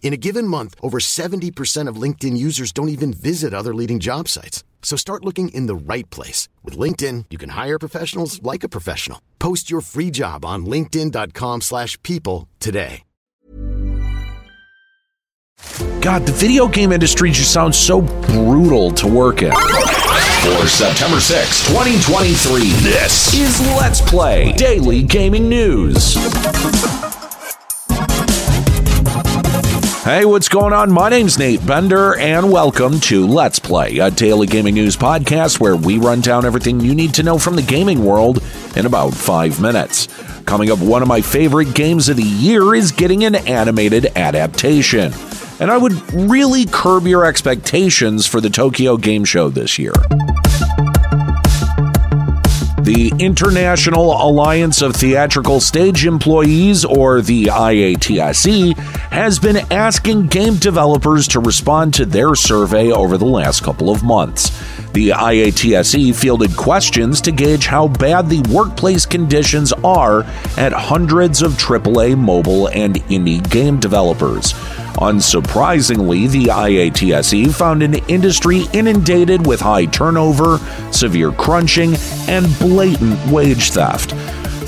In a given month, over 70% of LinkedIn users don't even visit other leading job sites. So start looking in the right place. With LinkedIn, you can hire professionals like a professional. Post your free job on linkedin.com slash people today. God, the video game industry just sounds so brutal to work in. For September 6, 2023, this Is Let's Play Daily Gaming News. Hey, what's going on? My name's Nate Bender, and welcome to Let's Play, a daily gaming news podcast where we run down everything you need to know from the gaming world in about five minutes. Coming up, one of my favorite games of the year is getting an animated adaptation. And I would really curb your expectations for the Tokyo Game Show this year. The International Alliance of Theatrical Stage Employees, or the IATSE, has been asking game developers to respond to their survey over the last couple of months. The IATSE fielded questions to gauge how bad the workplace conditions are at hundreds of AAA mobile and indie game developers. Unsurprisingly, the IATSE found an industry inundated with high turnover, severe crunching, and blatant wage theft.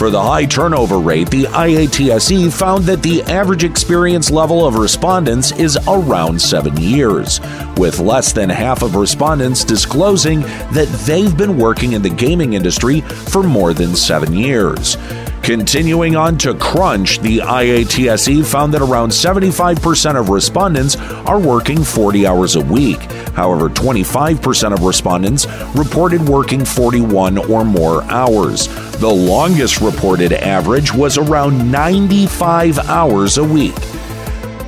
For the high turnover rate, the IATSE found that the average experience level of respondents is around seven years, with less than half of respondents disclosing that they've been working in the gaming industry for more than seven years. Continuing on to Crunch, the IATSE found that around 75% of respondents are working 40 hours a week. However, 25% of respondents reported working 41 or more hours. The longest reported average was around 95 hours a week.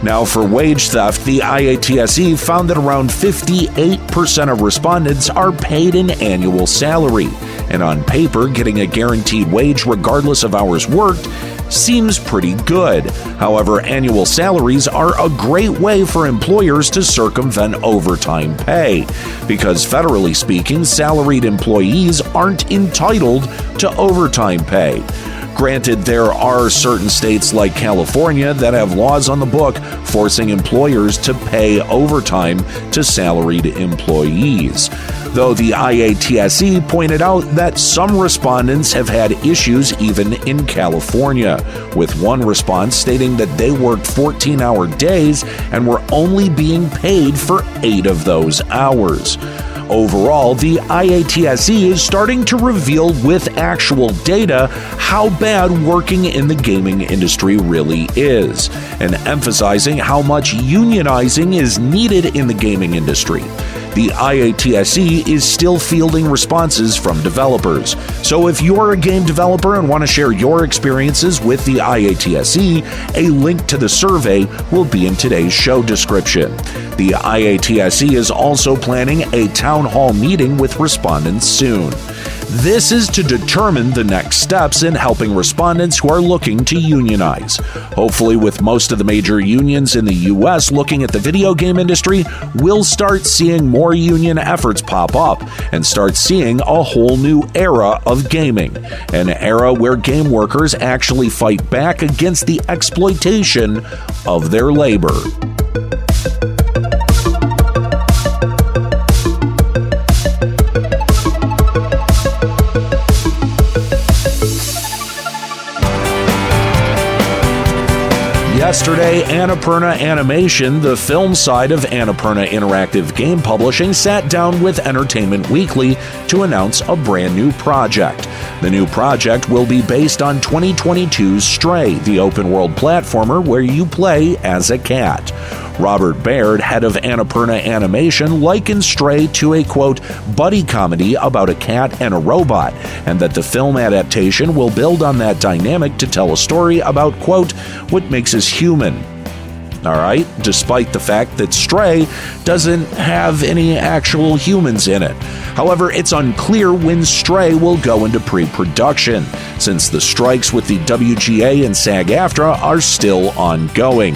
Now, for wage theft, the IATSE found that around 58% of respondents are paid an annual salary. And on paper, getting a guaranteed wage regardless of hours worked seems pretty good. However, annual salaries are a great way for employers to circumvent overtime pay, because federally speaking, salaried employees aren't entitled to overtime pay. Granted, there are certain states like California that have laws on the book forcing employers to pay overtime to salaried employees. Though the IATSE pointed out that some respondents have had issues even in California, with one response stating that they worked 14 hour days and were only being paid for eight of those hours. Overall, the IATSE is starting to reveal with actual data how bad working in the gaming industry really is, and emphasizing how much unionizing is needed in the gaming industry. The IATSE is still fielding responses from developers. So if you're a game developer and want to share your experiences with the IATSE, a link to the survey will be in today's show description. The IATSE is also planning a town hall meeting with respondents soon. This is to determine the next steps in helping respondents who are looking to unionize. Hopefully, with most of the major unions in the U.S. looking at the video game industry, we'll start seeing more union efforts pop up and start seeing a whole new era of gaming. An era where game workers actually fight back against the exploitation of their labor. Yesterday, Annapurna Animation, the film side of Annapurna Interactive Game Publishing, sat down with Entertainment Weekly to announce a brand new project. The new project will be based on 2022's Stray, the open world platformer where you play as a cat. Robert Baird, head of Annapurna Animation, likened Stray to a quote, buddy comedy about a cat and a robot, and that the film adaptation will build on that dynamic to tell a story about, quote, what makes us human, all right, despite the fact that Stray doesn't have any actual humans in it. However, it's unclear when Stray will go into pre production, since the strikes with the WGA and SAG AFTRA are still ongoing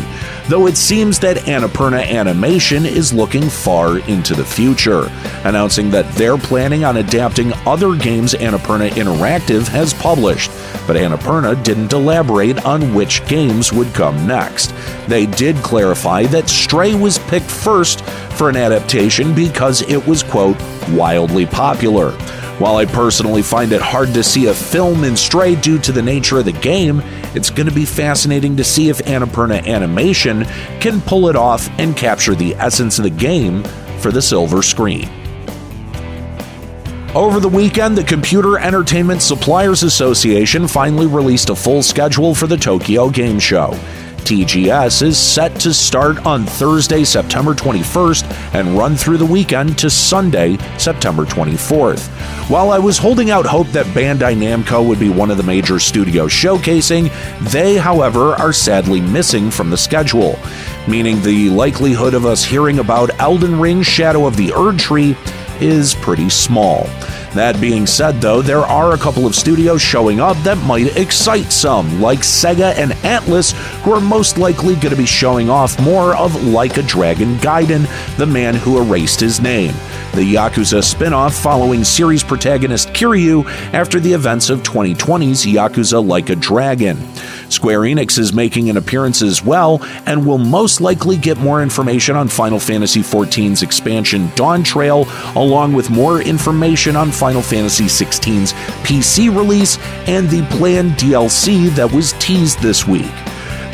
though it seems that Annapurna Animation is looking far into the future, announcing that they're planning on adapting other games Annapurna Interactive has published, but Annapurna didn't elaborate on which games would come next. They did clarify that Stray was picked first for an adaptation because it was, quote, wildly popular. While I personally find it hard to see a film in Stray due to the nature of the game, it's going to be fascinating to see if Annapurna Animation can pull it off and capture the essence of the game for the silver screen. Over the weekend, the Computer Entertainment Suppliers Association finally released a full schedule for the Tokyo Game Show. TGS is set to start on Thursday, September 21st and run through the weekend to Sunday, September 24th. While I was holding out hope that Bandai Namco would be one of the major studios showcasing, they, however, are sadly missing from the schedule, meaning the likelihood of us hearing about Elden Ring Shadow of the Erdtree is pretty small. That being said, though, there are a couple of studios showing up that might excite some, like Sega and Atlus, who are most likely going to be showing off more of Like a Dragon Gaiden, the man who erased his name, the Yakuza spin off following series protagonist Kiryu after the events of 2020's Yakuza Like a Dragon. Square Enix is making an appearance as well and will most likely get more information on Final Fantasy XIV's expansion Dawn Trail, along with more information on Final Fantasy XVI's PC release and the planned DLC that was teased this week.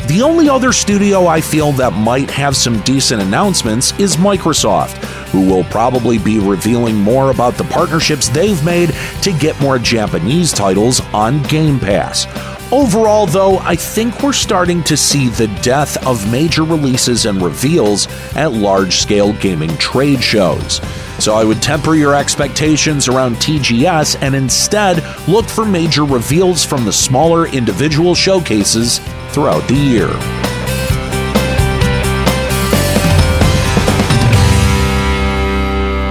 The only other studio I feel that might have some decent announcements is Microsoft, who will probably be revealing more about the partnerships they've made to get more Japanese titles on Game Pass. Overall, though, I think we're starting to see the death of major releases and reveals at large scale gaming trade shows. So I would temper your expectations around TGS and instead look for major reveals from the smaller individual showcases throughout the year.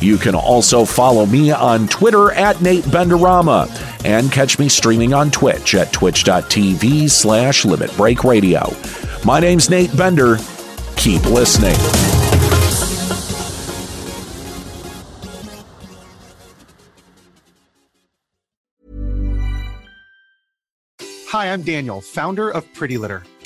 You can also follow me on Twitter at Nate Benderama and catch me streaming on Twitch at twitch.tv slash Limit Break Radio. My name's Nate Bender. Keep listening. Hi, I'm Daniel, founder of Pretty Litter.